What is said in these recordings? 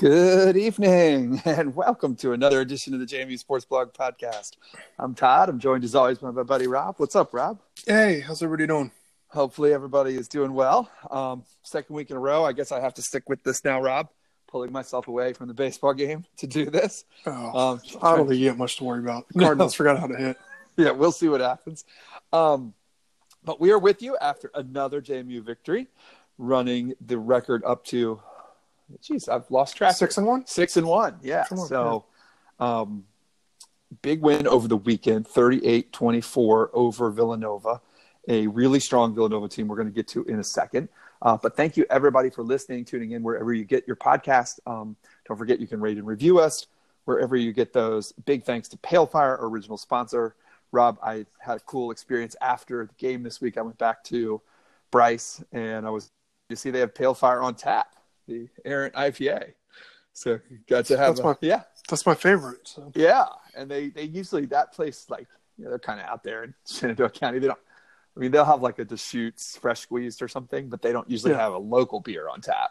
Good evening and welcome to another edition of the JMU Sports Blog podcast. I'm Todd. I'm joined as always by my buddy Rob. What's up, Rob? Hey, how's everybody doing? Hopefully everybody is doing well. Um, second week in a row. I guess I have to stick with this now, Rob. Pulling myself away from the baseball game to do this. Oh, um, I don't think you have much to worry about. The Cardinals no. forgot how to hit. Yeah, we'll see what happens. Um, but we are with you after another JMU victory, running the record up to Jeez, I've lost track. Six and one. Six and one. Yeah. On, so, yeah. Um, big win over the weekend, 38-24 over Villanova, a really strong Villanova team. We're going to get to in a second. Uh, but thank you everybody for listening, tuning in wherever you get your podcast. Um, don't forget you can rate and review us wherever you get those. Big thanks to Pale Fire, our original sponsor. Rob, I had a cool experience after the game this week. I went back to Bryce and I was you see they have Pale Fire on tap the Errant IPA. So got to have that's a, my yeah that's my favorite. So. Yeah, and they they usually that place like you know, they're kind of out there in Shenandoah County. They don't. I mean, they'll have like a Deschutes fresh squeezed or something, but they don't usually yeah. have a local beer on tap.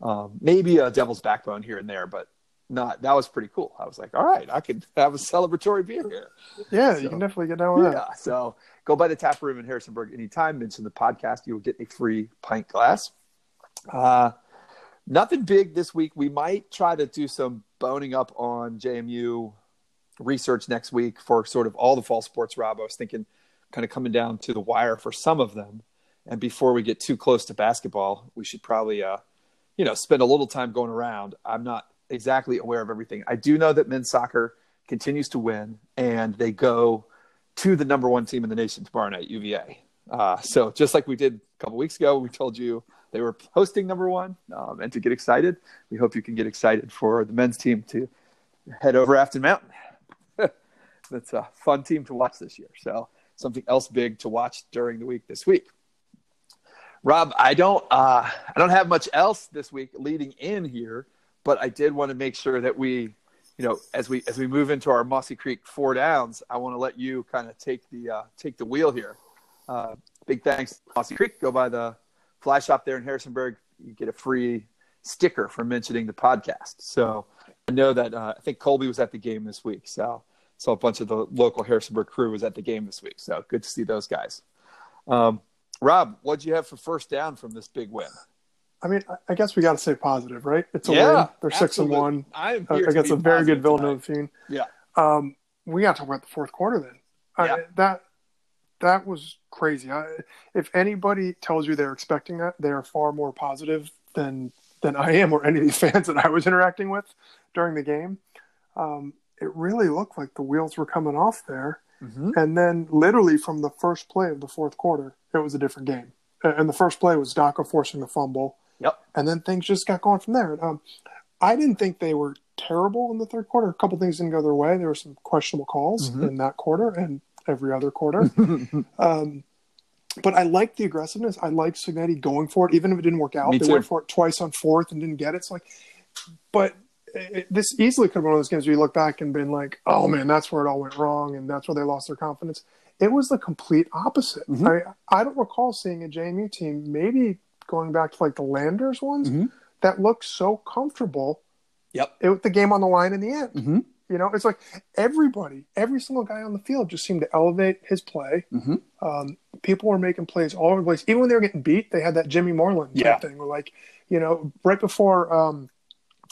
Um, maybe a Devil's Backbone here and there, but not. That was pretty cool. I was like, all right, I could have a celebratory beer here. Yeah, so, you can definitely get down with yeah, that. So go by the tap room in Harrisonburg anytime. Mention the podcast, you will get a free pint glass. Uh, Nothing big this week. We might try to do some boning up on JMU research next week for sort of all the fall sports, Rob. I was thinking kind of coming down to the wire for some of them. And before we get too close to basketball, we should probably, uh, you know, spend a little time going around. I'm not exactly aware of everything. I do know that men's soccer continues to win, and they go to the number one team in the nation tomorrow night, UVA. Uh, so just like we did a couple weeks ago, we told you they were hosting number one, um, and to get excited, we hope you can get excited for the men's team to head over Afton Mountain. That's a fun team to watch this year. So something else big to watch during the week this week. Rob, I don't, uh, I don't have much else this week leading in here, but I did want to make sure that we, you know, as we as we move into our Mossy Creek four downs, I want to let you kind of take the uh, take the wheel here. Uh, big thanks Mossy Creek. Go by the fly shop there in Harrisonburg, you get a free sticker for mentioning the podcast. So I know that uh, I think Colby was at the game this week. So so a bunch of the local Harrisonburg crew was at the game this week. So good to see those guys. Um, Rob, what'd you have for first down from this big win? I mean, I guess we got to say positive, right? It's a yeah, win. They're six and one I'm against a very good Villanova team. Yeah. Um, we got to talk about the fourth quarter then. Yeah. I, that that was crazy. I, if anybody tells you they're expecting that, they are far more positive than than I am or any of these fans that I was interacting with during the game. Um, it really looked like the wheels were coming off there. Mm-hmm. And then, literally from the first play of the fourth quarter, it was a different game. And the first play was Daka forcing the fumble. Yep. And then things just got going from there. Um, I didn't think they were terrible in the third quarter. A couple things didn't go their way. There were some questionable calls mm-hmm. in that quarter, and every other quarter. um, but I like the aggressiveness. I like Cignetti going for it, even if it didn't work out. Me they too. went for it twice on fourth and didn't get it. So like, but it, this easily could have been one of those games where you look back and been like, "Oh man, that's where it all went wrong," and that's where they lost their confidence. It was the complete opposite. Mm-hmm. I I don't recall seeing a JMU team, maybe going back to like the Landers ones, mm-hmm. that looked so comfortable. Yep, it, with the game on the line in the end. Mm-hmm. You know, it's like everybody, every single guy on the field just seemed to elevate his play. Mm-hmm. Um, people were making plays all over the place. Even when they were getting beat, they had that Jimmy Moreland yeah. thing where, like, you know, right before um,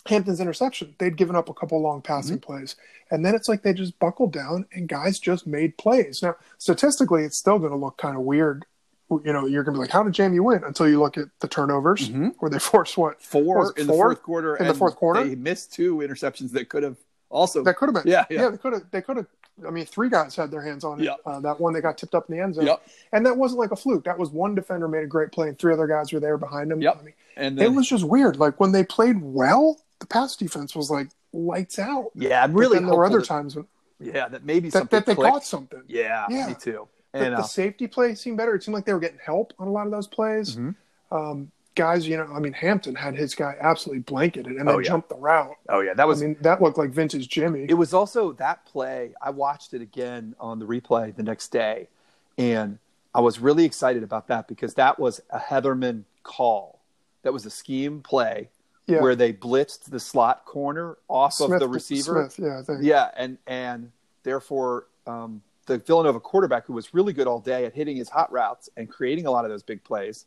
Hampton's interception, they'd given up a couple long passing mm-hmm. plays. And then it's like they just buckled down and guys just made plays. Now, statistically, it's still going to look kind of weird you know, you're gonna be like, how did JMU win? Until you look at the turnovers, mm-hmm. where they forced what four in four? the fourth quarter. In the fourth quarter, they missed two interceptions that could have also, that could have been. Yeah, yeah, yeah. They could have. They could have. I mean, three guys had their hands on it. Yep. Uh, that one they got tipped up in the end zone, yep. and that wasn't like a fluke. That was one defender made a great play, and three other guys were there behind him. Yep. I mean, and then, it was just weird. Like when they played well, the pass defense was like lights out. Yeah, I'm really. there were other that, times when. Yeah, that maybe that, that they clicked. caught something. Yeah, yeah, me too. And, the, uh, the safety play seemed better. It seemed like they were getting help on a lot of those plays. Mm-hmm. Um, guys, you know, I mean, Hampton had his guy absolutely blanketed and then oh, yeah. jumped the route. Oh yeah, that was. I mean, that looked like vintage Jimmy. It was also that play. I watched it again on the replay the next day, and I was really excited about that because that was a Hetherman call. That was a scheme play Yeah. where they blitzed the slot corner off Smith, of the receiver. Smith, yeah. Yeah, and and therefore um, the Villanova quarterback, who was really good all day at hitting his hot routes and creating a lot of those big plays,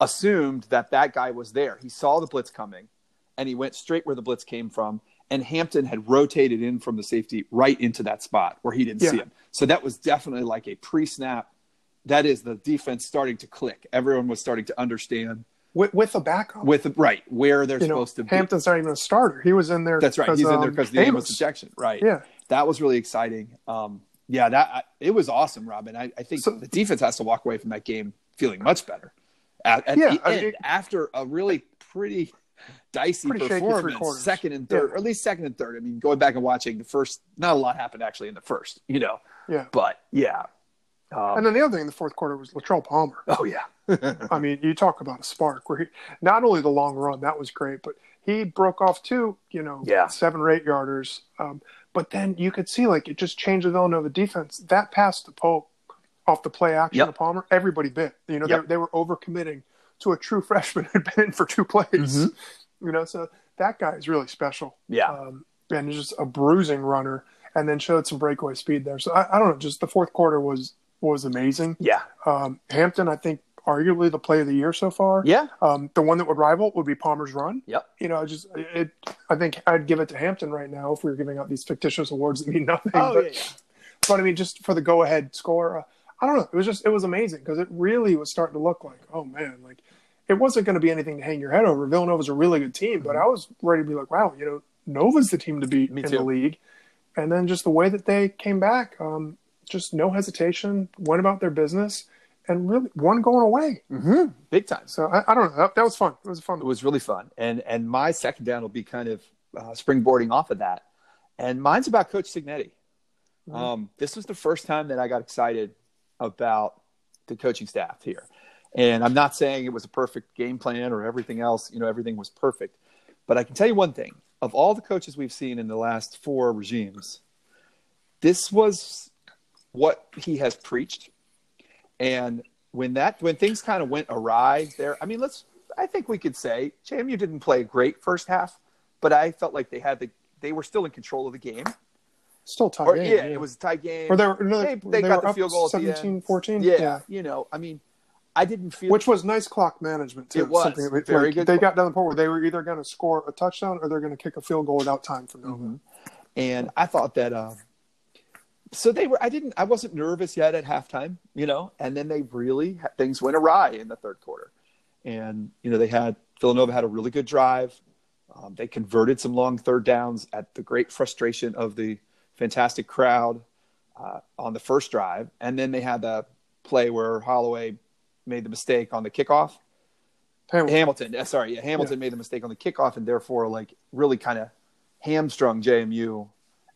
assumed that that guy was there. He saw the blitz coming, and he went straight where the blitz came from. And Hampton had rotated in from the safety right into that spot where he didn't Yeah. see him. So that was definitely like a pre-snap. That is the defense starting to click. Everyone was starting to understand With, with a backup. with right where they're you know, supposed to be. Hampton's not even a starter. He was in there. That's right. He's in there um, because the Amos Amos. ejection. Right. Yeah. That was really exciting. Um, yeah, that I, it was awesome, Robin. I, I think So- the defense has to walk away from that game feeling much better. At, at Yeah, the I end, after a really pretty dicey Pretty performance, second and third, Yeah. or at least second and third. I mean, going back and watching the first, not a lot happened actually in the first, you know. Yeah. But yeah. Um, And then the other thing in the fourth quarter was Latrell Palmer. oh yeah. I mean, you talk about a spark where he not only the long run that was great, but he broke off two, you know, Yeah. seven or eight yarders. Um, but then you could see like it just changed the Villanova defense. That pass to Polk off the play action Yep. to Palmer, everybody bit. You know, Yep. they, they were overcommitting to a true freshman who'd been in for two plays. Mhm. You know, so that guy is really special. Yeah. Um, and just a bruising runner, and then showed some breakaway speed there. So I, I don't know. Just the fourth quarter was was amazing. yeah. Um, Hampton, I think, arguably the play of the year so far. Yeah. Um, the one that would rival would be Palmer's run. Yep. You know, I just it. I think I'd give it to Hampton right now if we were giving out these fictitious awards that mean nothing. Oh but, yeah, yeah. but I mean, just for the go-ahead score, uh, I don't know. It was just it was amazing because it really was starting to look like, oh man, like it wasn't going to be anything to hang your head over. Villanova's a really good team, but I was ready to be like, wow, you know, Nova's the team to beat Mm-hmm. Me in too. the league. And then just the way that they came back, um, just no hesitation, went about their business, and really one going away. Mm-hmm. Big time. So I, I don't know. That, that was fun. It was fun. It was really fun. And and my second down will be kind of uh, springboarding off of that. And mine's about Coach Cignetti. Mhm. Um, this was the first time that I got excited about the coaching staff here. And I'm not saying it was a perfect game plan or everything else, you know, everything was perfect. But I can tell you one thing of all the coaches we've seen in the last four regimes, this was what he has preached. And when that when things kind of went awry there, I mean, let's I think we could say JMU didn't play a great first half, but I felt like they had the they were still in control of the game. Still tied. Or game, yeah, it was a tie game. Or they were, no, they, they, they, got the field goal at the 17, end. 14. Yeah, you know, I mean, I didn't feel Which was nice clock management too. It was. Something that- Very like, good They clock. got down the point where they were either going to score a touchdown or they're going to kick a field goal without time for Nova. Mhm. and I thought that. Uh, so they were. I didn't. I wasn't nervous yet at halftime, you know. And then they really things went awry in the third quarter, and you know they had Villanova had a really good drive. Um, they converted some long third downs at the great frustration of the fantastic crowd uh, on the first drive, and then they had the play where Holloway made the mistake on the kickoff. Hamilton. Hamilton, uh, sorry, yeah, Hamilton made the mistake on the kickoff and therefore like really kind of hamstrung JMU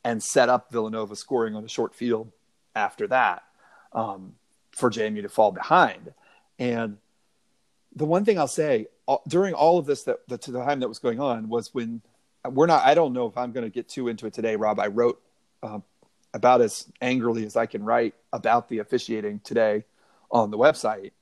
and set up Villanova scoring on a short field after that um, for JMU to fall behind. And the one thing I'll say all, during all of this that the, to the time that was going on was when we're not. I don't know if I'm going to get too into it today, Rob. I wrote uh, about as angrily as I can write about the officiating today on the website.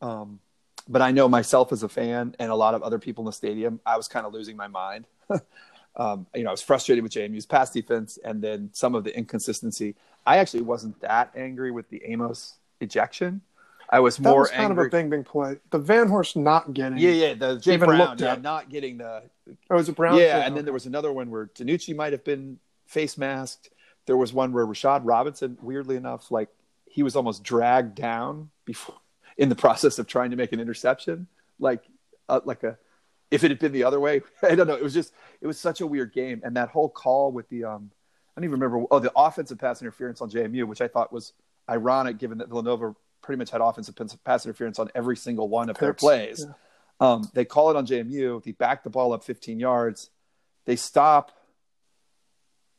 Um, but I know myself as a fan and a lot of other people in the stadium, I was kind of losing my mind. um, you know, I was frustrated with JMU's pass defense and then some of the inconsistency. I actually wasn't that angry with the Amos ejection. I was That more was kind angry. of a bing bing play. The Vanhorse not getting. yeah, yeah, the Jay Even Brown, yeah, not getting the Oh, was it Brown? yeah, and then there was another one where DiNucci might have been face masked. There was one where Rashad Robinson, weirdly enough, like he was almost dragged down before in the process of trying to make an interception, like uh, like a if it had been the other way. I don't know. It was just it was such a weird game, and that whole call with the um I don't even remember. Oh, the offensive pass interference on JMU, which I thought was ironic, given that Villanova pretty much had offensive pass interference on every single one of their plays. yeah. Um, they call it on JMU. They back the ball up 15 yards. They stop.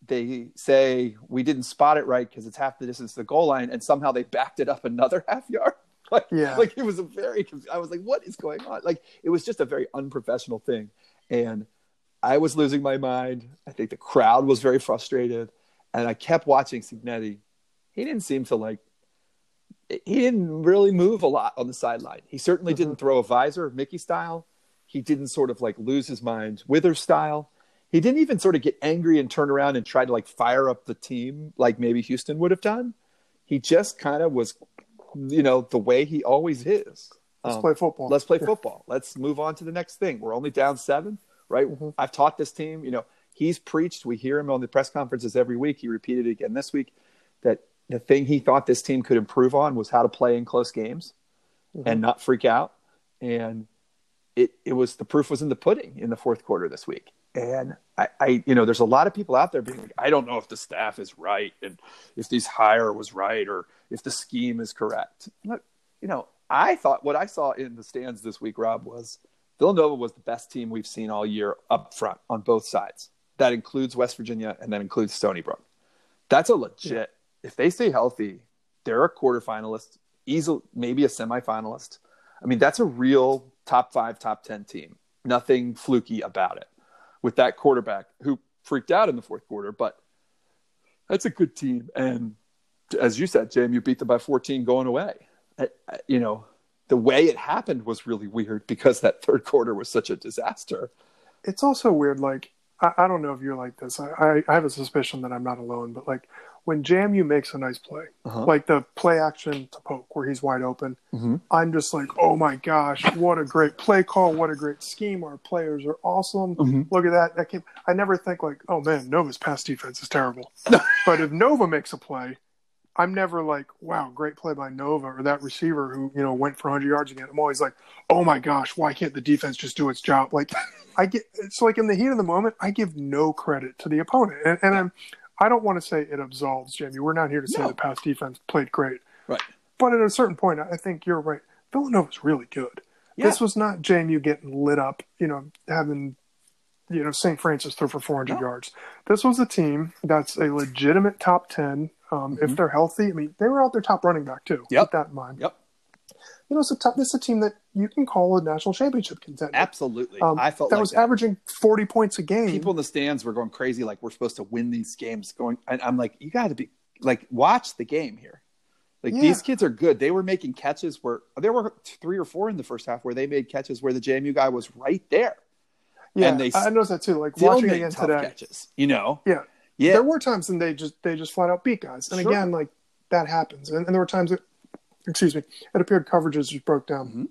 They say we didn't spot it right because it's half the distance to the goal line, and somehow they backed it up another half yard. Like, Yeah. like it was a very. I was like, what is going on? Like it was just a very unprofessional thing, and I was losing my mind. I think the crowd was very frustrated, and I kept watching Cignetti. He didn't seem to like. He didn't really move a lot on the sideline. He certainly Mhm. didn't throw a visor, Mickey style. He didn't sort of like lose his mind Wither style. He didn't even sort of get angry and turn around and try to like fire up the team like maybe Houston would have done. He just kind of was, you know, the way he always is. Let's um, play football. Let's play yeah. football. Let's move on to the next thing. We're only down seven, right? Mm-hmm. I've taught this team, you know, he's preached. We hear him on the press conferences every week. He repeated it again this week that the thing he thought this team could improve on was how to play in close games mm-hmm. and not freak out. And it, it was the proof was in the pudding in the fourth quarter this week. And I, I, you know, there's a lot of people out there being like, I don't know if the staff is right and if this hire was right or if the scheme is correct. Look, you know, I thought what I saw in the stands this week, Rob, was Villanova was the best team we've seen all year up front on both sides. That includes West Virginia and that includes Stony Brook. That's a legit. Yeah. If they stay healthy, they're a quarterfinalist, easily maybe a semifinalist. I mean, that's a real top five, top ten team. Nothing fluky about it with that quarterback who freaked out in the fourth quarter, but that's a good team. And as you said, JMU beat them by 14 going away. You know, the way it happened was really weird because that third quarter was such a disaster. It's also weird. Like, I, I don't know if you're like this. I, I have a suspicion that I'm not alone, but like when JMU makes a nice play, uh-huh. like the play action to Polk where he's wide open, mm-hmm. I'm just like, oh my gosh, what a great play call, what a great scheme. Our players are awesome. Mm-hmm. Look at that. That came. I never think like, oh man, Nova's pass defense is terrible. but if Nova makes a play, I'm never like, wow, great play by Nova or that receiver who you know went for 100 yards again. I'm always like, oh my gosh, why can't the defense just do its job? Like, I get it's like in the heat of the moment, I give no credit to the opponent, and, and I'm I don't want to say it absolves JMU. We're not here to say no. the past defense played great. Right. But at a certain point, I think you're right. Villanova's really good. Yeah. This was not JMU getting lit up, you know, having, you know, St. Francis throw for 400 no. yards. This was a team that's a legitimate top 10. Um, mm-hmm. If they're healthy, I mean, they were out their top running back, too. Yep. Keep that in mind. Yep you know, it's a t- this is a team that you can call a national championship contender. Absolutely, um, I felt that like was that. averaging forty points a game. People in the stands were going crazy, like we're supposed to win these games. Going, and I'm like, you got to be like, watch the game here. Like yeah. these kids are good. They were making catches where there were three or four in the first half where they made catches where the JMU guy was right there. Yeah, and they I noticed that too. Like watching again today, catches. You know, yeah, yeah. There were times when they just they just flat out beat guys, and sure. again, like that happens. And, and there were times that excuse me, it appeared coverages just broke down. Mm-hmm.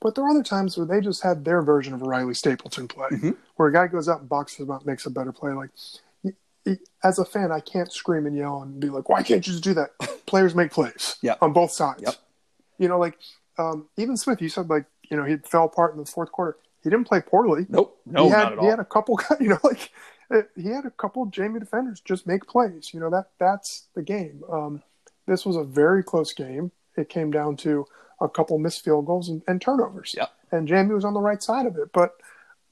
But there are other times where they just had their version of a Riley Stapleton play, mm-hmm. where a guy goes out and boxes him out, makes a better play. Like, as a fan, I can't scream and yell and be like, "Why can't you just do that?" Players make plays, yep. on both sides. Yep. You know, like um, even Smith, you said like you know he fell apart in the fourth quarter. He didn't play poorly. Nope, no, he had, not at all. He had a couple, you know, like he had a couple JMU defenders just make plays. You know that that's the game. Um, this was a very close game it came down to a couple missed field goals and, and turnovers. Yep. And JMU was on the right side of it. But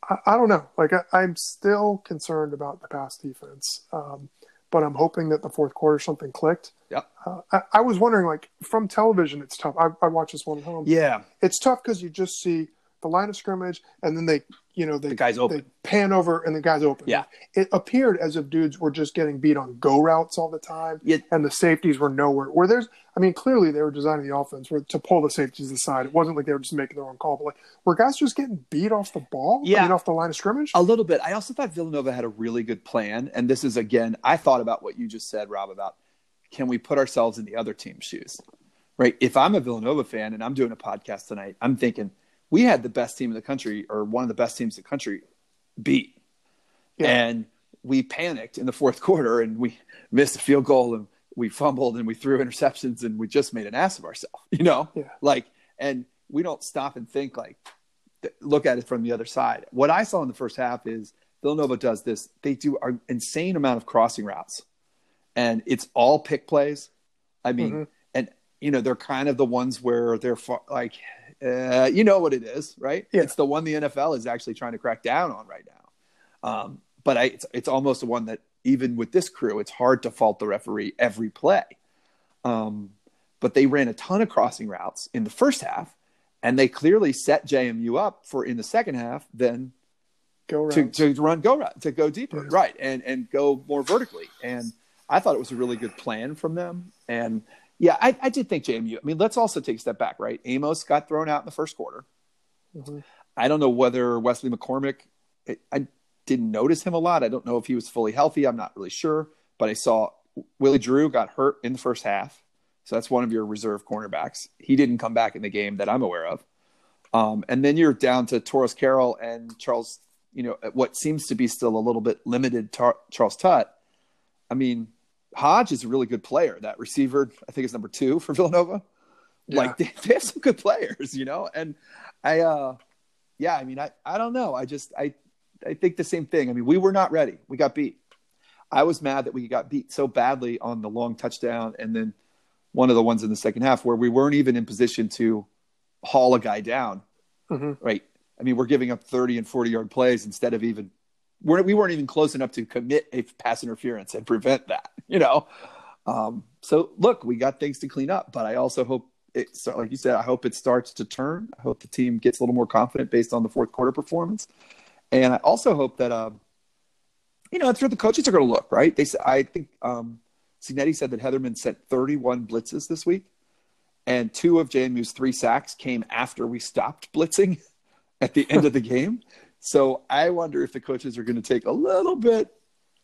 I, I don't know. Like, I, am still concerned about the pass defense. Um, but I'm hoping that the fourth quarter something clicked. Yeah. Uh, I, I, was wondering, like, from television, it's tough. I, I watch this one at home. Yeah. It's tough because you just see the line of scrimmage, and then they, you know, they, the guys open. they pan over and the guys open. Yeah. It appeared as if dudes were just getting beat on go routes all the time, yeah. and the safeties were nowhere. Where there's, I mean, clearly they were designing the offense for, to pull the safeties aside. It wasn't like they were just making their own call, but like, were guys just getting beat off the ball? Yeah. I mean, off the line of scrimmage? A little bit. I also thought Villanova had a really good plan. And this is, again, I thought about what you just said, Rob, about can we put ourselves in the other team's shoes? Right. If I'm a Villanova fan and I'm doing a podcast tonight, I'm thinking, we had the best team in the country or one of the best teams in the country beat. Yeah. And we panicked in the fourth quarter and we missed a field goal and we fumbled and we threw interceptions and we just made an ass of ourselves, you know? Yeah. Like, and we don't stop and think like, look at it from the other side. What I saw in the first half is Villanova does this. They do an insane amount of crossing routes and it's all pick plays. I mean, mm-hmm. and you know, they're kind of the ones where they're far, like, uh, you know what it is, right? Yeah. It's the one the NFL is actually trying to crack down on right now. Um, but I, it's, it's almost the one that even with this crew, it's hard to fault the referee every play. Um, but they ran a ton of crossing routes in the first half, and they clearly set JMU up for in the second half then go to, to run go route to go deeper, yeah. right, and and go more vertically. And I thought it was a really good plan from them. And yeah, I, I did think JMU. I mean, let's also take a step back, right? Amos got thrown out in the first quarter. Mm-hmm. I don't know whether Wesley McCormick. I, I didn't notice him a lot. I don't know if he was fully healthy. I'm not really sure, but I saw Willie Drew got hurt in the first half. So that's one of your reserve cornerbacks. He didn't come back in the game that I'm aware of. Um, and then you're down to Taurus Carroll and Charles, you know, what seems to be still a little bit limited tar- Charles Tutt. I mean, Hodge is a really good player. That receiver, I think, is number two for Villanova. Yeah. Like they, they, have some good players, you know. And I, uh, yeah, I mean, I, I don't know. I just, I, I think the same thing. I mean, we were not ready. We got beat. I was mad that we got beat so badly on the long touchdown, and then one of the ones in the second half where we weren't even in position to haul a guy down. Mm-hmm. Right. I mean, we're giving up 30 and 40 yard plays instead of even we're, we weren't even close enough to commit a pass interference and prevent that, you know? Um, so look, we got things to clean up, but I also hope it, like you said, I hope it starts to turn. I hope the team gets a little more confident based on the fourth quarter performance. And I also hope that, um, you know, that's where the coaches are going to look, right? They said, I think, um, Cignetti said that Hetherman sent 31 blitzes this week, and two of JMU's three sacks came after we stopped blitzing at the end of the game. So I wonder if the coaches are going to take a little bit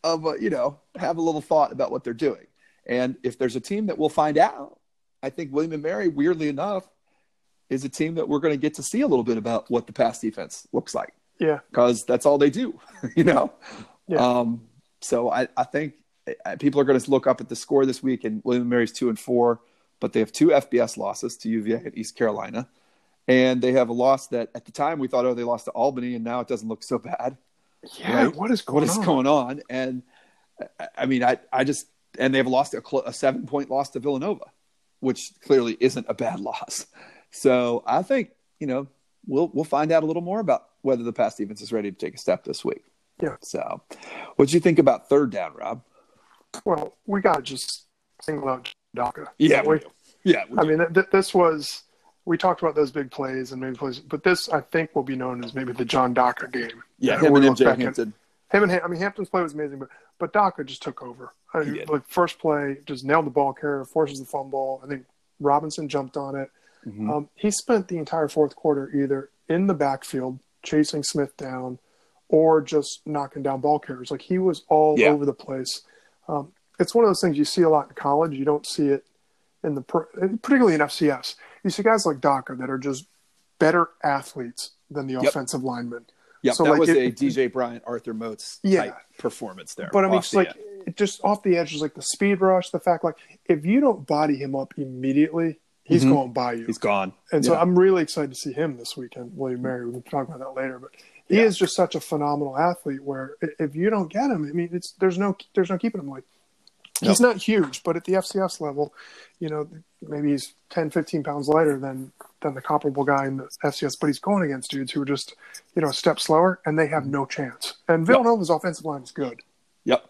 of a, you know, have a little thought about what they're doing. And if there's a team that we'll find out, I think William and Mary, weirdly enough, is a team that we're going to get to see a little bit about what the pass defense looks like. Yeah. Because that's all they do, you know? Yeah. Um, so I, I think people are going to look up at the score this week, and William and Mary's two and four, but they have two FBS losses to UVA and East Carolina and they have a loss that at the time we thought, oh, they lost to Albany, and now it doesn't look so bad. Yeah, right? what is going what is on? going on? And I mean, I I just and they've lost a, a seven point loss to Villanova, which clearly isn't a bad loss. So I think you know we'll we'll find out a little more about whether the past defense is ready to take a step this week. Yeah. So, what do you think about third down, Rob? Well, we got to just single out Daka. Yeah, we, yeah. We I mean, th- this was we talked about those big plays and maybe plays, but this I think will be known as maybe the John Daka game. Yeah, him and MJ Hampton. Him and I mean Hampton's play was amazing, but but Daka just took over. I mean, like first play, just nailed the ball carrier, forces the fumble. I think Robinson jumped on it. Mm-hmm. Um, he spent the entire fourth quarter either in the backfield chasing Smith down, or just knocking down ball carriers. Like he was all yeah. over the place. Um, it's one of those things you see a lot in college. You don't see it in the particularly in FCS you see guys like Daka that are just better athletes than the yep. offensive linemen. Yeah, so that like was it, a DJ Bryant, Arthur Moats yeah. type performance there. But I mean, just like just off the edge, just like the speed rush, the fact like if you don't body him up immediately, he's mm-hmm. going by you. He's gone. And so I'm really excited to see him this weekend. William Mary, we can talk about that later, but he yeah. is just such a phenomenal athlete. Where if you don't get him, I mean, it's there's no there's no keeping him. Like he's not huge, but at the FCS level, you know, maybe he's 10, 15 pounds lighter than than the comparable guy in the FCS, but he's going against dudes who are just, you know, a step slower and they have no chance. And Villanova's yep. offensive line is good. Yep.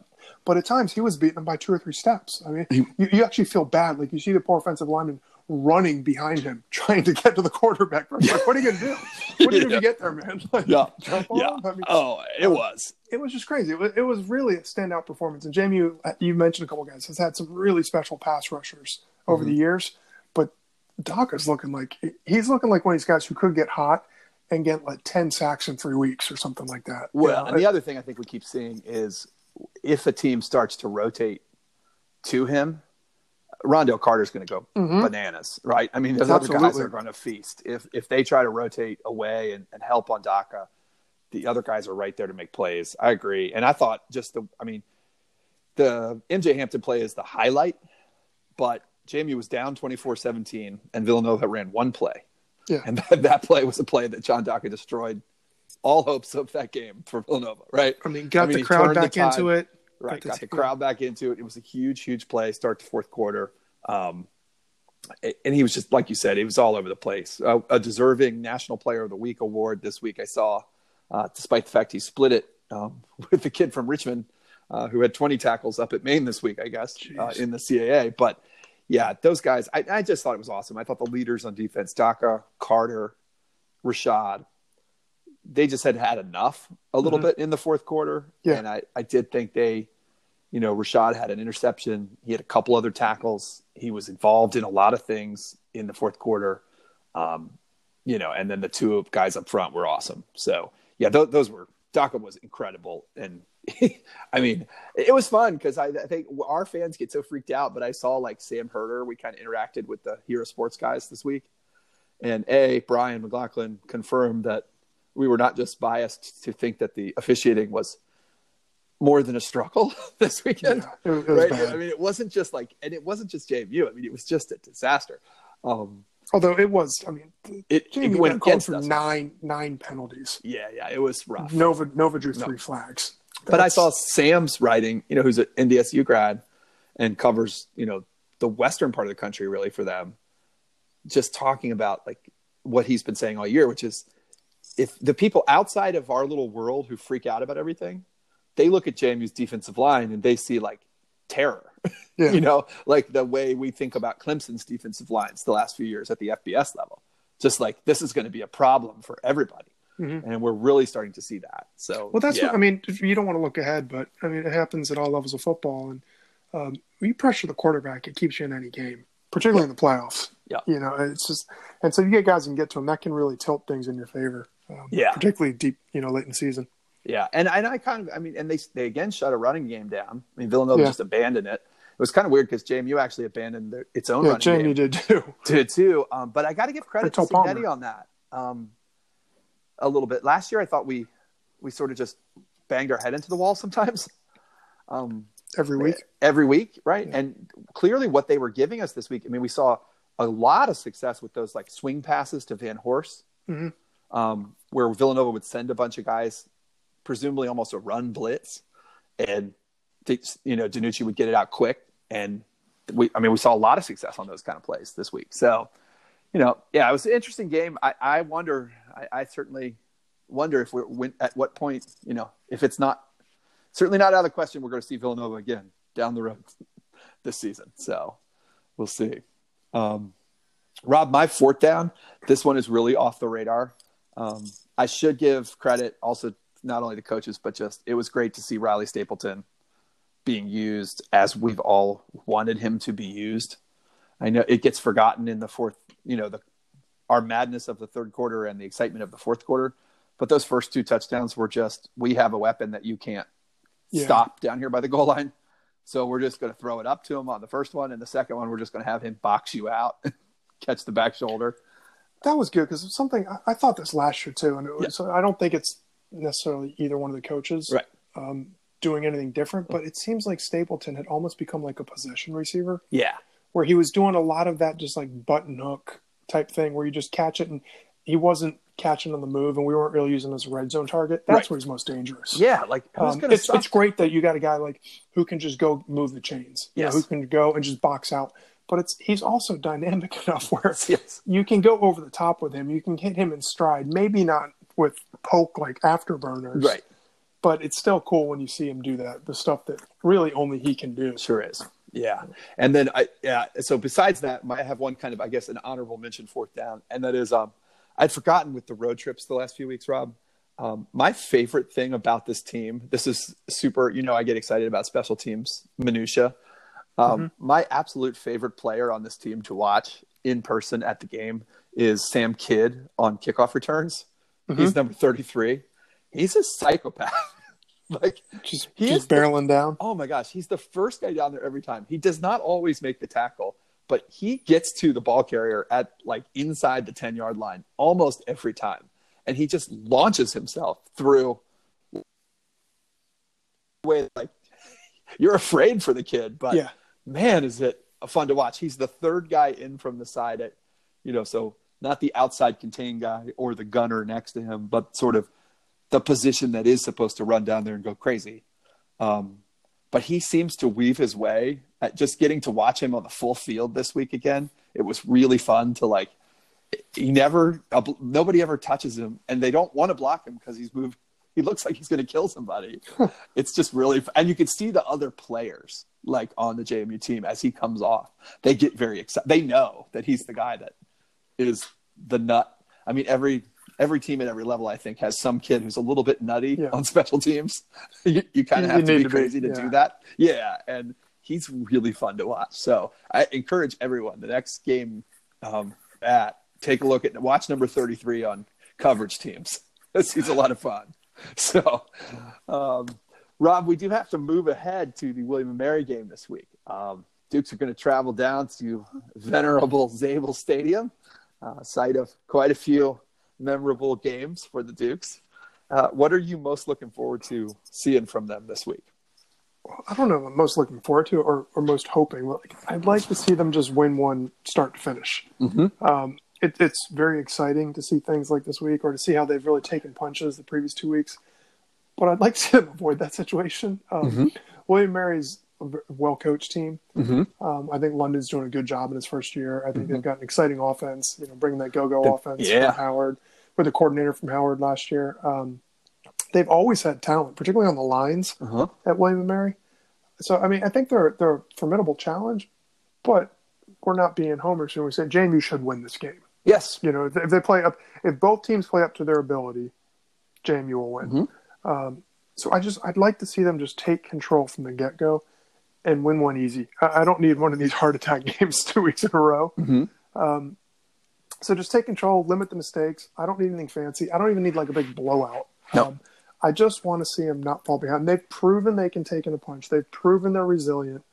But at times he was beating them by two or three steps. I mean, you, you actually feel bad. Like you see the poor offensive lineman running behind him, trying to get to the quarterback. Like, what are you going to do? What are you going to get there, man? Like, yeah. yeah. I mean, oh, it um, was. It was just crazy. It was, it was really a standout performance. And JMU, you, you mentioned a couple guys, has had some really special pass rushers over mm-hmm. the years. But Doc is looking like he's looking like one of these guys who could get hot and get like 10 sacks in three weeks or something like that. Well, you know? and the other thing I think we keep seeing is if a team starts to rotate to him, Ron'Dell Carter's going to go mm-hmm. bananas, right? I mean, those Absolutely. other guys are going to feast. If if they try to rotate away and, and help on Daka, the other guys are right there to make plays. I agree. And I thought just the, I mean, the MJ Hampton play is the highlight, but JMU was down 24 17, and Villanova ran one play. Yeah. And that, that play was a play that John Daka destroyed all hopes of that game for Villanova, right? I mean, got I mean, the crowd back the into it. Right, got the crowd back into it. It was a huge, huge play, start the fourth quarter. Um, and he was just like you said, he was all over the place. Uh, a deserving National Player of the Week award this week. I saw, uh, despite the fact he split it um, with the kid from Richmond uh, who had 20 tackles up at Maine this week, I guess, uh, in the CAA. But yeah, those guys, I, I, just thought it was awesome. I thought the leaders on defense, Daka, Carter, Rashad, they just had had enough a little mm-hmm. bit in the fourth quarter. Yeah. And I, I did think they, you know, Rashad had an interception. He had a couple other tackles. He was involved in a lot of things in the fourth quarter. Um, you know, and then the two guys up front were awesome. So yeah, th- those were Daka was incredible, and I mean, it was fun because I, I, think our fans get so freaked out. But I saw like Sam Herder, we kind of interacted with the Hero Sports guys this week, and a Brian McLaughlin confirmed that we were not just biased to think that the officiating was more than a struggle this weekend. Yeah, right? Bad. I mean, it wasn't just like, and it wasn't just JMU. I mean, it was just a disaster. Um, Although it was, I mean, it, it went called for nine nine penalties. Yeah, yeah, it was rough. Nova Nova drew three flags. That's... But I saw Sam's writing, you know, who's an NDSU grad and covers, you know, the western part of the country really for them, just talking about like what he's been saying all year, which is if the people outside of our little world who freak out about everything, they look at JMU's defensive line and they see like terror. Yeah. you know, like the way we think about Clemson's defensive lines the last few years at the FBS level. Just like this is going to be a problem for everybody. Mm-hmm. And we're really starting to see that. So, well, that's yeah. what I mean. You don't want to look ahead, but I mean, it happens at all levels of football. And um, when you pressure the quarterback, it keeps you in any game, particularly yeah. in the playoffs. Yeah. You know, it's just, and so you get guys and get to them, that can really tilt things in your favor. Um, yeah. Particularly deep, you know, late in the season. Yeah, and and I kind of I mean, and they they again shut a running game down. I mean, Villanova yeah. just abandoned it. It was kind of weird because JMU actually abandoned their, its own yeah, running JMU did too. Did too. Um, but I got to give credit to Cignetti on that. Um, a little bit. Last year, I thought we we sort of just banged our head into the wall sometimes. Um, every week. Every week, right? Yeah. And clearly, what they were giving us this week. I mean, we saw a lot of success with those like swing passes to Vanhorse, mm-hmm. Um, where Villanova would send a bunch of guys presumably almost a run blitz, and you know DiNucci would get it out quick, and we I mean we saw a lot of success on those kind of plays this week. So you know, yeah, it was an interesting game. I, I wonder, I, I certainly wonder if we're at what point, you know, if it's not certainly not out of the question, we're going to see Villanova again down the road this season. So we'll see. Um, Rob, my fourth down, this one is really off the radar. Um, I should give credit also not only the coaches, but just it was great to see Riley Stapleton being used as we've all wanted him to be used. I know it gets forgotten in the fourth, you know, the our madness of the third quarter and the excitement of the fourth quarter, but those first two touchdowns were just we have a weapon that you can't yeah. stop down here by the goal line. So we're just going to throw it up to him on the first one, and the second one we're just going to have him box you out, catch the back shoulder. That was good because something I, I, thought this last year too, and it was, yeah. I don't think it's necessarily either one of the coaches right. um, doing anything different, but it seems like Stapleton had almost become like a possession receiver. Yeah. Where he was doing a lot of that just like button hook type thing where you just catch it and he wasn't catching on the move and we weren't really using as a red zone target. That's right. where he's most dangerous. Yeah, like um, it's, it's great that you got a guy like who can just go move the chains. Yeah, who can go and just box out. But it's he's also dynamic enough where yes. you can go over the top with him. You can hit him in stride. Maybe not with Polk like afterburners. Right. But it's still cool when you see him do that. The stuff that really only he can do. Sure is. Yeah. And then I yeah, so besides that, I have one kind of I guess an honorable mention fourth down, and that is um I'd forgotten with the road trips the last few weeks, Rob. Um, my favorite thing about this team, this is super, you know, I get excited about special teams minutia. Um, mm-hmm. My absolute favorite player on this team to watch in person at the game is Sam Kidd on kickoff returns. Mm-hmm. He's number 33. He's a psychopath. like just, he just barreling the, down. Oh my gosh, he's the first guy down there every time. He does not always make the tackle, but he gets to the ball carrier at like inside the 10 yard line almost every time. And he just launches himself through way like you're afraid for the kid, but yeah. Man, is it fun to watch. He's the third guy in from the side at you know, so not the outside contain guy or the gunner next to him, but sort of the position that is supposed to run down there and go crazy. Um, but he seems to weave his way at just getting to watch him on the full field this week again. It was really fun to like, he never, nobody ever touches him and they don't want to block him because he's moved. He looks like he's going to kill somebody. it's just really, and you can see the other players like on the JMU team as he comes off. They get very excited. They know that he's the guy that is the nut. I mean, every every team at every level, I think, has some kid who's a little bit nutty yeah. on special teams. you, you kind of have to be crazy to, be, yeah. to do that. Yeah, and he's really fun to watch. So I encourage everyone. The next game um, at take a look at watch number 33 on coverage teams. He's a lot of fun. So, um, Rob, we do have to move ahead to the William and Mary game this week. Um, Dukes are going to travel down to venerable Zable Stadium, uh, site of quite a few memorable games for the Dukes. Uh, what are you most looking forward to seeing from them this week? I don't know. I'm most looking forward to or, or most hoping. Like, I'd like to see them just win one start to finish. Mm-hmm. Um, it, it's very exciting to see things like this week or to see how they've really taken punches the previous two weeks. But I'd like to see them avoid that situation. Um, Mhm. William Mary's a well coached team. Mm-hmm. Um, I think London's doing a good job in his first year. I think Mhm. they've got an exciting offense. You know, bringing that go-go offense yeah. from Howard with the coordinator from Howard last year. Um, they've always had talent, particularly on the lines Uh-huh. at William and Mary. So I mean, I think they're they're a formidable challenge, but we're not being homers when we say JMU should win this game. Yes. You know, if they play up, if both teams play up to their ability, JMU will win. Mhm. Um, so I just I'd like to see them just take control from the get go and win one easy. I, I don't need one of these heart attack games two weeks in a row. Mhm. Um, so just take control, limit the mistakes. I don't need anything fancy. I don't even need like a big blowout. No. Um, I just want to see them not fall behind. They've proven they can take in a punch. They've proven they're resilient.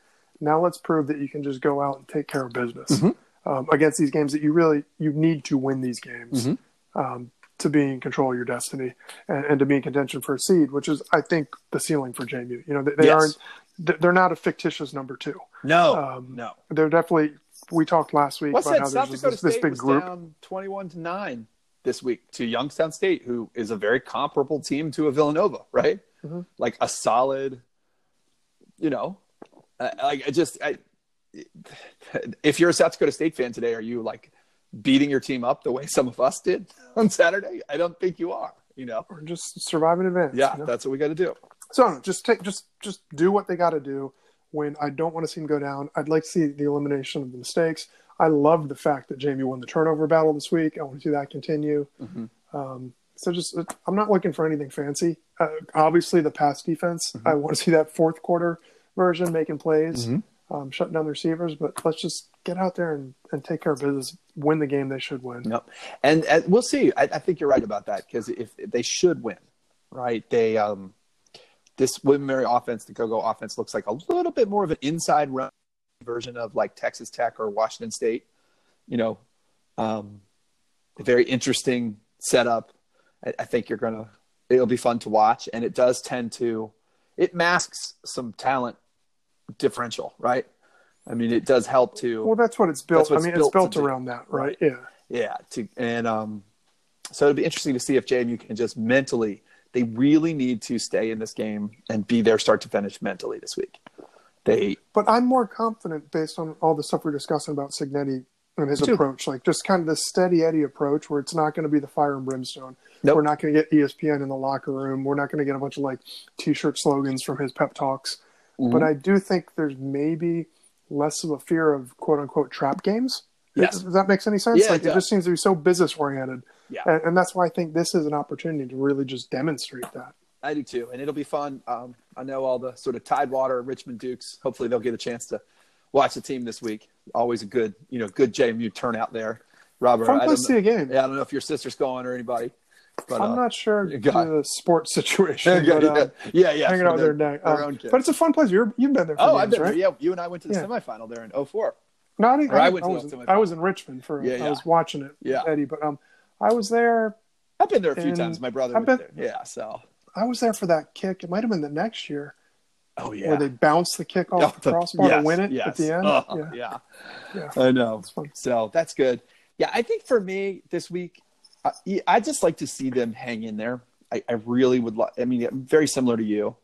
Now let's prove that you can just go out and take care of business Mhm. um, against these games that you really you need to win these games Mhm. um, to be in control of your destiny and, and to be in contention for a seed, which is I think the ceiling for JMU. You know they, they Yes. aren't they're not a fictitious number two. No. Um, no. They're definitely. We talked last week What's about that? how South there's Dakota this, this State big was group. down twenty-one to nine this week to Youngstown State, who is a very comparable team to a Villanova, right? Mhm. Like a solid, you know, uh, like I just, I, if you're a South Dakota State fan today, are you like beating your team up the way some of us did on Saturday? I don't think you are. You know, Or just survive in advance. yeah, you know? that's what we got to do. So I don't know, just take just just do what they got to do. When I don't want to see them go down, I'd like to see the elimination of the mistakes. I love the fact that JMU won the turnover battle this week. I want to see that continue. Mhm. Um, so just I'm not looking for anything fancy. Uh, obviously, the pass defense. Mm-hmm. I want to see that fourth quarter version making plays, Mhm. Um, shutting down the receivers. But let's just get out there and, and take care of business. Win the game they should win. Yep. And, and we'll see. I, I think you're right about that because if, if they should win, right? They um, this William Mary offense, the go-go offense, looks like a little bit more of an inside run version of like Texas Tech or Washington State. You know, um, very interesting setup. I, I think you're gonna. It'll be fun to watch, and it does tend to. It masks some talent differential, right? I mean, it does help to. Well, that's what it's built. I mean, built it's built to do. around that, right? Yeah. Yeah, to and um, so it'll be interesting to see if JMU can just mentally. They really need to stay in this game and be there start to finish mentally this week. They But I'm more confident based on all the stuff we're discussing about Cignetti and his too. approach, like just kind of this steady Eddie approach where it's not going to be the fire and brimstone. Nope. We're not going to get ESPN in the locker room. We're not going to get a bunch of like t-shirt slogans from his pep talks. Mm-hmm. But I do think there's maybe less of a fear of quote unquote trap games. Yes. Does, that make any sense? Yeah, like it it, just seems to be so business oriented. Yeah. And, and that's why I think this is an opportunity to really just demonstrate that. I do too, and it'll be fun. Um, I know all the sort of Tidewater, Richmond Dukes. Hopefully, they'll get a chance to watch the team this week. Always a good, you know, good JMU turnout there. Robert, Fun I place to don't, see a game. yeah, I don't know if your sister's going or anybody, but I'm uh, not sure the sports situation. yeah, but, uh, yeah, yeah, hanging out with their- their neck. Um, but it's a fun place. You're, you've been there for Oh, games, I've been right? there. Yeah, you and I went to the Yeah. semifinal there in 04. No, I, I I, went I was, the. I was in Richmond for. Yeah, I yeah. was watching it. Yeah. Eddie, but um, I was there. I've been there a few And times. My brother I've been- there. Yeah, so. I was there for that kick. It might have been the next year Oh yeah. where they bounced the kick off Oh, the crossbar yes, to win it yes. at the end. Uh, yeah, yeah. Yeah. I know. So that's good. Yeah, I think for me this week, I, I just like to see them hang in there. I, I really would. Lo- I mean, very similar to you.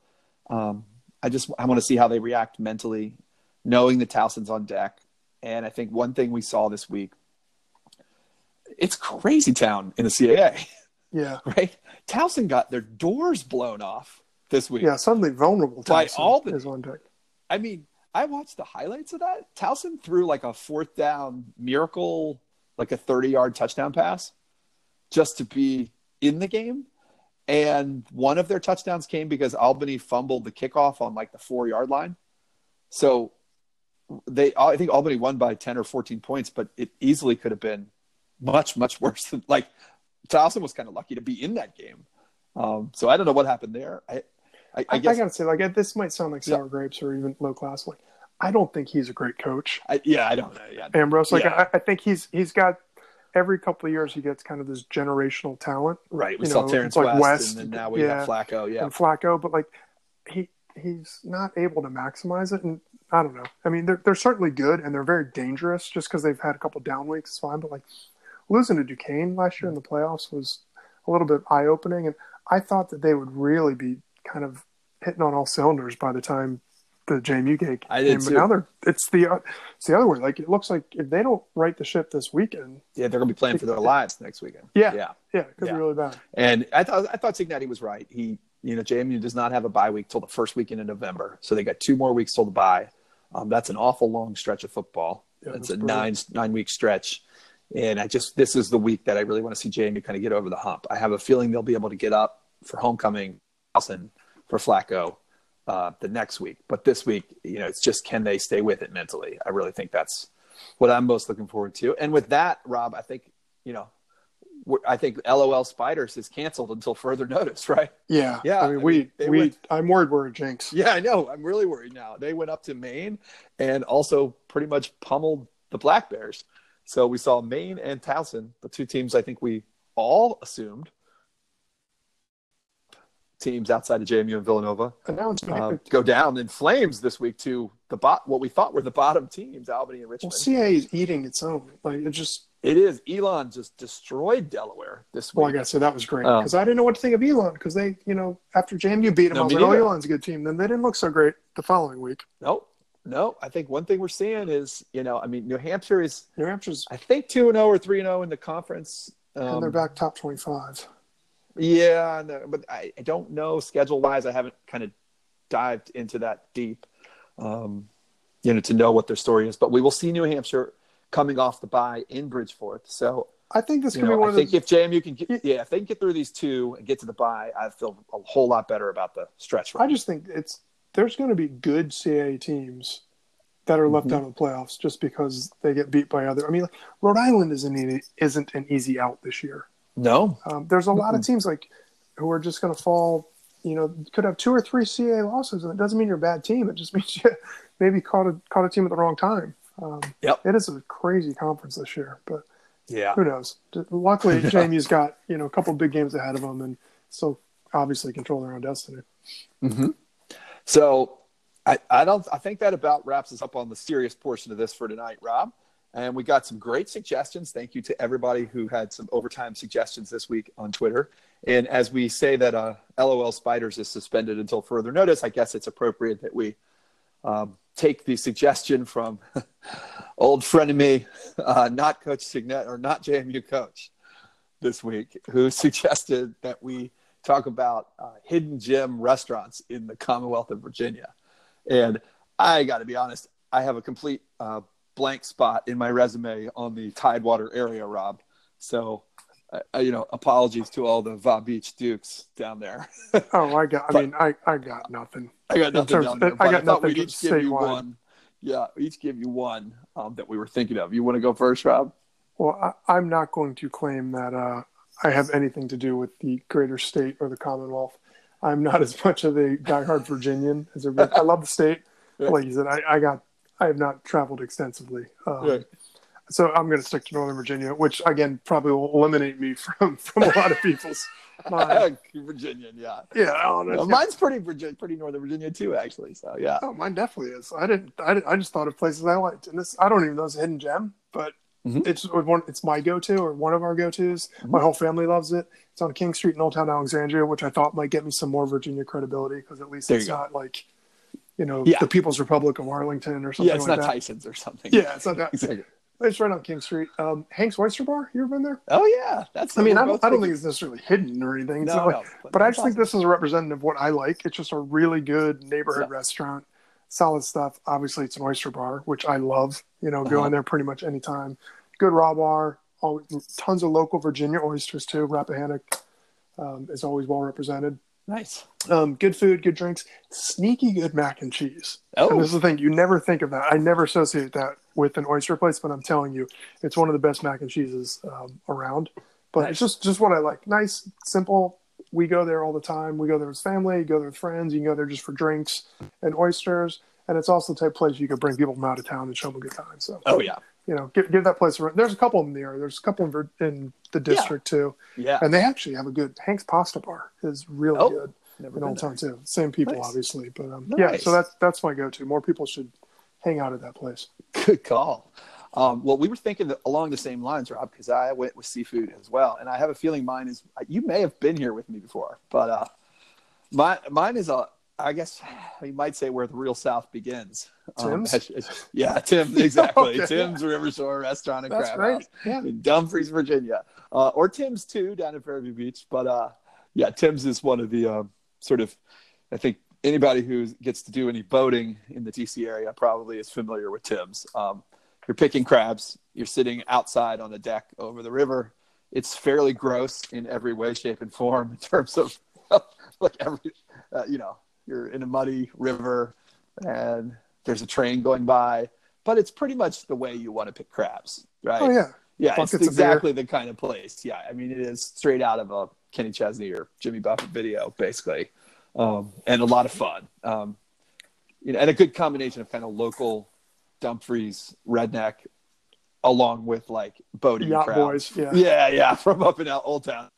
Um, I just I want to see how they react mentally, knowing the Towson's on deck. And I think one thing we saw this week, it's crazy town in the CAA, Yeah, right? Towson got their doors blown off this week. yeah. Suddenly vulnerable. By Tyson Albany. is on deck. I mean, I watched the highlights of that. Towson threw like a fourth down miracle, like a 30 yard touchdown pass just to be in the game. And one of their touchdowns came because Albany fumbled the kickoff on like the four yard line. So they, I think Albany won by 10 or 14 points, but it easily could have been much much worse than like Towson was kind of lucky to be in that game. Um, so I don't know what happened there. I I, I, guess I gotta say, like this might sound like sour grapes or even low class. Like I don't think he's a great coach, I, yeah I don't know yeah Ambrose. Like Yeah. I, I think he's he's got every couple of years he gets kind of this generational talent. right. We You saw know, Terrance like West, West, and then now we yeah. have Flacco. Yeah, and Flacco, but like he he's not able to maximize it. And I don't know. I mean, they're they're certainly good and they're very dangerous just because they've had a couple down weeks. It's fine, but like losing to Duquesne last year in the playoffs was a little bit eye opening, and I thought that they would really be kind of hitting on all cylinders by the time the JMU game. I did but too. now they're it's the it's the other way. Like it looks like if they don't right the ship this weekend, yeah, they're gonna be playing for their lives next weekend. Yeah. yeah. yeah, it could Yeah. be really bad. And I thought I thought Cignetti was right. He, you know, JMU does not have a bye week till the first weekend in November, so they got two more weeks till the bye. Um, that's an awful long stretch of football. Yeah, it's that's a brutal. nine nine week stretch, and I just this is the week that I really want to see JMU kind of get over the hump. I have a feeling they'll be able to get up for homecoming, and for Flacco uh, the next week. But this week, you know, it's just can they stay with it mentally? I really think that's what I'm most looking forward to. And with that, Rob, I think you know, we're- I think LOL Spiders is canceled until further notice, right? Yeah, Yeah, I mean, I we mean, we went- I'm worried we're a jinx. Yeah, I know. I'm really worried now. They went up to Maine and also pretty much pummeled the Black Bears. So we saw Maine and Towson, the two teams I think we all assumed teams outside of JMU and Villanova, And um, go down in flames this week to the bot what we thought were the bottom teams, Albany and Well, Richmond. CAA is eating its own. Like it just. it is. Elon just destroyed Delaware this Well, I week. gotta say that was great Oh. because I didn't know what to think of Elon because they, you know, after JMU beat them, No, I was like, oh. Elon's a good team. Then they didn't look so great the following week. no, no. I think one thing we're seeing is, you know, I mean, New Hampshire is, New Hampshire's I think, 2 and 0 or 3 and 0 in the conference. and Um, they're back top twenty-five. Yeah, no, but I, I don't know schedule wise. I haven't kind of dived into that deep, um, you know, to know what their story is. But we will see New Hampshire coming off the bye in Bridgeforth. So I think this could be one I of think those. if JMU can get, yeah, if they can get through these two and get to the bye, I feel a whole lot better about the stretch I just think it's there's going to be good CAA teams that are left Mhm. out of the playoffs just because they get beat by other. I mean, like, Rhode Island isn't isn't an easy out this year. No, Um, there's a lot of teams like who are just going to fall. You know, could have two or three CAA losses, and it doesn't mean you're a bad team. It just means you maybe caught a caught a team at the wrong time. Um, Yep. It is a crazy conference this year, but yeah, who knows? Luckily, JMU's got you know a couple big games ahead of them, and still obviously control their own destiny. hmm So I, I don't I think that about wraps us up on the serious portion of this for tonight, Rob. And we got some great suggestions. Thank you to everybody who had some overtime suggestions this week on Twitter. And as we say that uh, LOL Spiders is suspended until further notice, I guess it's appropriate that we um, take the suggestion from old friend of me, uh, not Coach Signet or not JMU coach this week, who suggested that we talk about uh, hidden gem restaurants in the Commonwealth of Virginia. And I got to be honest, I have a complete uh, blank spot in my resume on the Tidewater area, Rob. So, uh, you know, apologies to all the Va Beach Dukes down there. Oh, I got. I mean, I I got nothing. I got nothing down there. I got thought nothing we'd each give you statewide. one. Yeah, each give you one um, that we were thinking of. You want to go first, Rob? Well, I, I'm not going to claim that uh, I have anything to do with the greater state or the Commonwealth. I'm not as much of a diehard Virginian as everybody. I love the state. Like you said, I, I got. I have not traveled extensively, um, Right. so I'm going to stick to Northern Virginia, which again probably will eliminate me from from a lot of people's mind. Virginian, yeah. Yeah, no, Well, yeah. mine's pretty Virginia, pretty Northern Virginia too, actually. So yeah. Oh, mine definitely is. I didn't. I, didn't, I just thought of places I liked, and this I don't even know it's a hidden gem, but Mhm. it's one. It's my go-to or one of our go-tos. My whole family loves it. It's on King Street in Old Town Alexandria, which I thought might get me some more Virginia credibility because at least There it's not like, you know, Yeah. the People's Republic of Arlington or something Yeah, it's like not that. Tyson's or something. Yeah, it's not that. Exactly. It's right on King Street. Um, Hank's Oyster Bar. You ever been there? Oh yeah, that's. I mean, I don't, I don't think it's necessarily hidden or anything. It's No, like- no, but I just think this is a representative of what I like. It's just a really good neighborhood Yeah. restaurant, solid stuff. Obviously, it's an oyster bar, which I love. You know, Uh-huh. going there pretty much anytime. Good raw bar. Always, tons of local Virginia oysters too. Rappahannock um, is always well represented. Nice. Um, good food, good drinks, sneaky good mac and cheese. Oh. And this is the thing, you never think of that. I never associate that with an oyster place, but I'm telling you, it's one of the best mac and cheeses um, around. But Nice. it's just just what I like. Nice, simple. We go there all the time. We go there with family. You go there with friends. You can go there just for drinks and oysters. And it's also the type of place you could bring people from out of town and show them a good time. So, Oh yeah. You know, give, give that place a run. There's a couple in the area. There's a couple in, in the district too. Yeah. And they actually have a good Hank's Pasta Bar is really Oh, good in Old. Town too. Same people, Nice. obviously, but um, yeah. So that's that's my go-to. More people should hang out at that place. Good call. Um, well, we were thinking that along the same lines, Rob, because I went with seafood as well, and I have a feeling mine is. You may have been here with me before, but uh, my mine is a. I guess you might say where the real South begins. Um, Tim's? as- yeah, Tim's exactly. Okay. Tim's River Shore Restaurant and That's Crab great. House Yeah. in Dumfries, Virginia, uh, or Tim's too down in Fairview Beach. But uh, yeah, Tim's is one of the um, sort of. I think anybody who gets to do any boating in the DC area probably is familiar with Tim's. Um, you're picking crabs. You're sitting outside on the deck over the river. It's fairly gross in every way, shape, and form in terms of like every, uh, you know, you're in a muddy river and there's a train going by, but it's pretty much the way you want to pick crabs, right? Oh yeah. Yeah, Buckets it's exactly the kind of place. Yeah, I mean, it is straight out of a Kenny Chesney or Jimmy Buffett video, basically, um, and a lot of fun. Um, you know, and a good combination of kind of local Dumfries redneck, along with like boating Yacht boys. Yeah. Yeah, yeah, from up in Old Town.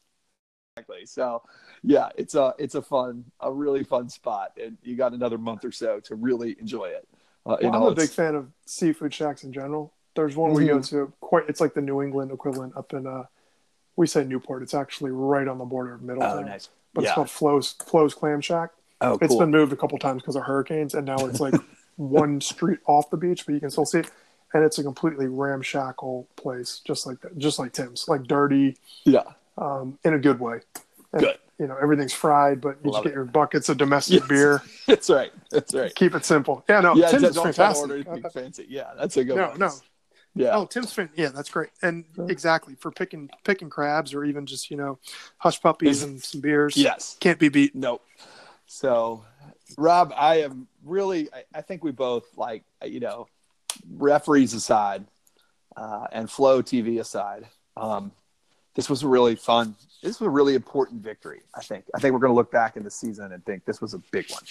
Exactly. So, yeah, it's a it's a fun, a really fun spot, and you got another month or so to really enjoy it. Uh, Well, I'm a big fan of seafood shacks in general. There's one we go Mhm. to quite. It's like the New England equivalent up in. uh We say Newport. It's actually right on the border of Middletown. Oh, nice. But yeah. it's called Flo's Flo's Clam Shack. oh, It's cool. been moved a couple times because of hurricanes, and now it's like one street off the beach, but you can still see it. And it's a completely ramshackle place, just like that, just like Tim's, like dirty, yeah. um, in a good way. And, Good. You know, everything's fried, but you Love just get it. your buckets of domestic Yes. beer. That's right. That's right. Keep it simple. Yeah, no, yeah, Tim's just is don't try to fantastic. fancy. Yeah, that's a good No, one. no. Yeah. Oh, Tim's fan. Yeah, that's great. And Sure. exactly for picking picking crabs or even just you know hush puppies and some beers. Yes. can't be beat. Nope. So, Rob, I am really. I, I think we both like you know, referees aside, uh, and Flow TV aside. Um, this was really fun. This was a really important victory. I think. I think we're going to look back in the season and think this was a big one.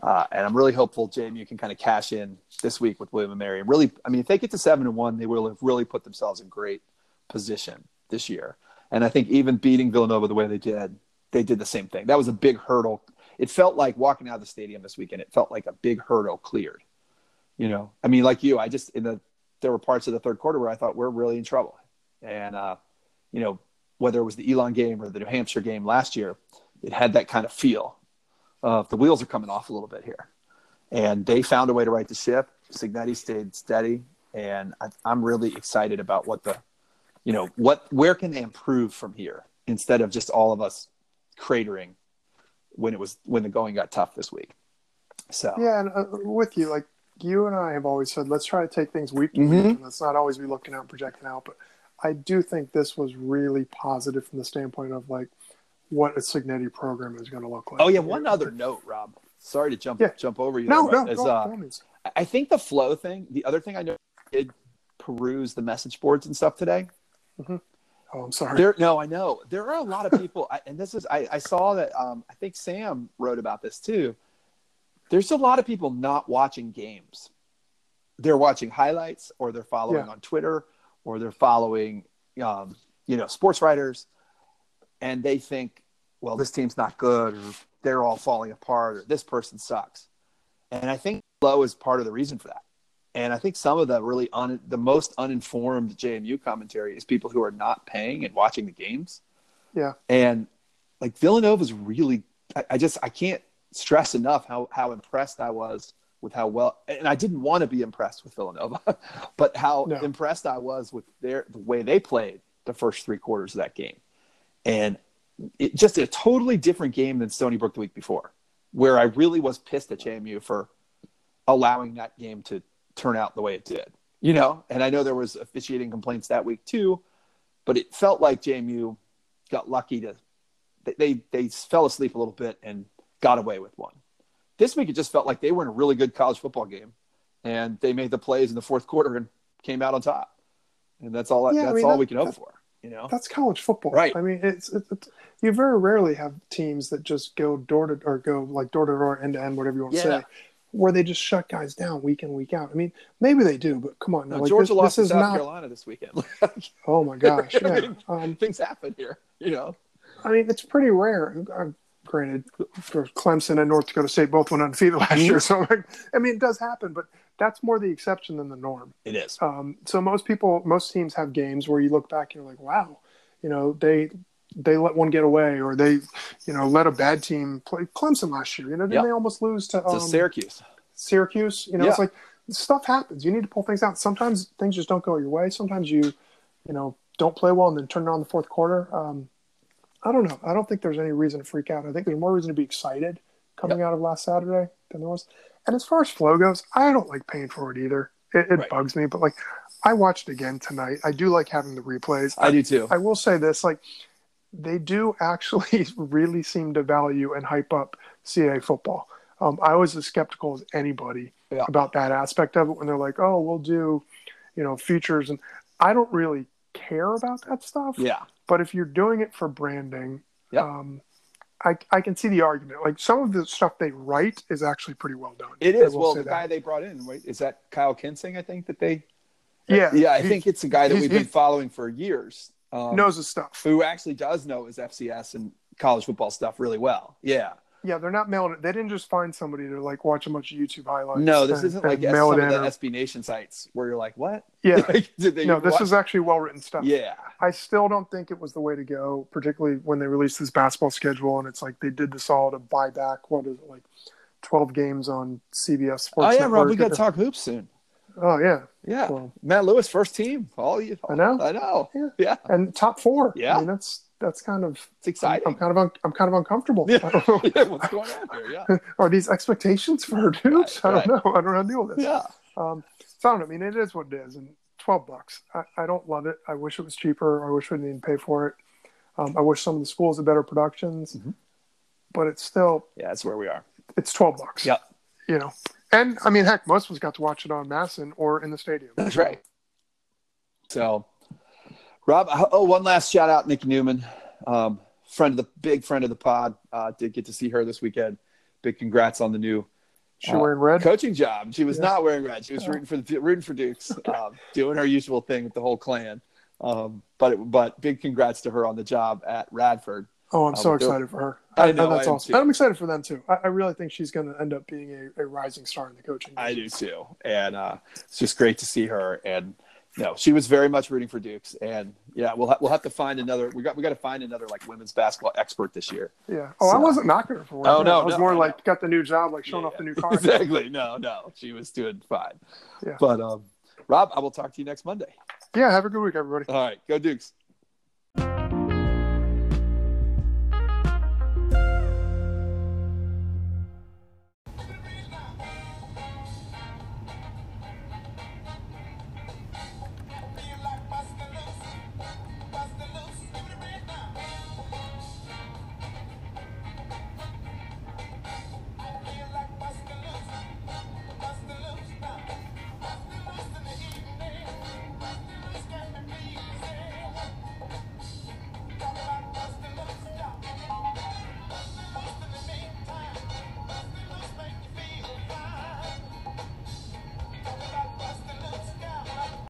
Uh, and I'm really hopeful JMU can kind of cash in this week with William and Mary. And really, I mean, if they get to seven and one, they will have really put themselves in great position this year. And I think even beating Villanova the way they did, they did the same thing. That was a big hurdle. It felt like walking out of the stadium this weekend. It felt like a big hurdle cleared. You know, I mean, like you, I just in the there were parts of the third quarter where I thought we're really in trouble. And uh, you know, whether it was the Elon game or the New Hampshire game last year, it had that kind of feel of the wheels are coming off a little bit here. And they found a way to right the ship. Cignetti stayed steady, and I, I'm really excited about what the, you know, what where can they improve from here instead of just all of us cratering when it was when the going got tough this week. So Yeah, and uh, with you, like you and I have always said, let's try to take things week to week, and let's not always be looking out and projecting out. But I do think this was really positive from the standpoint of like what a Cignetti program is going to look like. Oh yeah, one other note, Rob. Sorry to jump Yeah. jump over you. No, there, no, is, uh, go on, means. I think the flow thing. The other thing I know I did peruse the message boards and stuff today. Oh, I'm sorry. There, no, I know there are a lot of people, I, and this is I, I saw that. Um, I think Sam wrote about this too. There's a lot of people not watching games. They're watching highlights, or they're following Yeah. on Twitter, or they're following, um, you know, sports writers, and they think, well, this team's not good, or they're all falling apart, or this person sucks. And I think low is part of the reason for that. And I think some of the really un, the most uninformed JMU commentary is people who are not paying and watching the games. Yeah. And like Villanova's really, I, I just I can't stress enough how how impressed I was with how well, and I didn't want to be impressed with Villanova, but how No. impressed I was with their the way they played the first three quarters of that game, and it just a totally different game than Stony Brook the week before, where I really was pissed at JMU for allowing that game to turn out the way it did. You know, and I know there was officiating complaints that week too, but it felt like JMU got lucky to they, they they fell asleep a little bit and got away with one. This week it just felt like they were in a really good college football game, and they made the plays in the fourth quarter and came out on top. And that's all. Yeah, I that's mean, all that- we can hope for. You know. That's college football, Right. I mean, it's, it's, it's you very rarely have teams that just go door to or go like door to door, end to end, whatever you want to Yeah. say, where they just shut guys down week in week out. I mean, maybe they do, but come on, No, like, Georgia this, lost this to South not. Carolina this weekend. Oh my gosh, I mean, um, Things happen here. You know. I mean, it's pretty rare. Granted, for Clemson and North Dakota State both went undefeated last Mm-hmm. year, so like, I mean, it does happen, but that's more the exception than the norm. It is. Um, so most people, most teams have games where you look back and you're like, wow, you know, they they let one get away, or they, you know, let a bad team play Clemson last year. You know, didn't Yeah. they almost lose to um, Syracuse. Syracuse? You know, Yeah. it's like stuff happens. You need to pull things out. Sometimes things just don't go your way. Sometimes you, you know, don't play well and then turn it on the fourth quarter. Um, I don't know. I don't think there's any reason to freak out. I think there's more reason to be excited coming out of last Saturday than there was. And as far as flow goes, I don't like paying for it either. It, it Right. bugs me, but like I watched again tonight. I do like having the replays. I do too. I will say this: like they do actually really seem to value and hype up CAA football. Um, I was as skeptical as anybody Yeah. about that aspect of it when they're like, "Oh, we'll do, you know, features," and I don't really care about that stuff. yeah. But if you're doing it for branding, Yeah. um, I, I can see the argument. Like some of the stuff they write is actually pretty well done. It is. Well, the that. guy they brought in, wait, is that Kyle Kensing? I think that they. yeah, Yeah, I think it's a guy that we've been following for years. Um, knows his stuff. who actually does know his FCS and college football stuff really well. Yeah. Yeah, they're not mailing it. They didn't just find somebody to like watch a bunch of YouTube highlights. No, this and- isn't like and S- mail some it of the or- SB Nation sites where you're like, what? Yeah. Like, no, this watch- is actually well written stuff. Yeah. I still don't think it was the way to go, particularly when they released this basketball schedule and it's like they did this all to buy back what is it like twelve games on CBS Sports Oh yeah, Network. Rob, we got to talk hoops soon. Oh yeah, Yeah, Well- Matt Lewis, first team. All you, I know. I know. Yeah. yeah, and top four. Yeah. I mean that's that's kind of it's exciting. I'm kind of un, I'm kind of uncomfortable. Yeah. I don't know. yeah, what's going on here? Yeah, Are these expectations for dudes? Right, I don't know. I don't know how to deal with this. yeah, Um, so I don't. I mean, it is what it is, and twelve bucks. I, I don't love it. I wish it was cheaper. I wish we didn't even pay for it. Um, I wish some of the schools had better productions, Mhm. but it's still yeah. That's where we are. it's twelve bucks. Yep, You know, and I mean, heck, most of us got to watch it on MASN or in the stadium. that's right. So, Rob, oh, one last shout out, Nikki Newman, um, friend of the big friend of the pod. Uh, did get to see her this weekend. Big congrats on the new She Uh, wearing red. coaching job. She was Yeah. not wearing red. She was rooting for the rooting for Dukes, um, doing her usual thing with the whole clan. Um, but it, but big congrats to her on the job at Radford. Oh, I'm so Um, excited for her. I know, that's I awesome. I'm excited for them too. I, I really think she's going to end up being a, a rising star in the coaching. I do too, and uh, it's just great to see her. And no, she was very much rooting for Dukes. And yeah, we'll ha- we'll have to find another. We got we got to find another like women's basketball expert this year. Yeah. Oh, I wasn't knocking her for Oh, red. no, I was no, more I like got the new job, like showing Yeah, off the new car. exactly. No, no, she was doing fine. Yeah. But um, Rob, I will talk to you next Monday. Yeah. Have a good week, everybody. All right, go Dukes.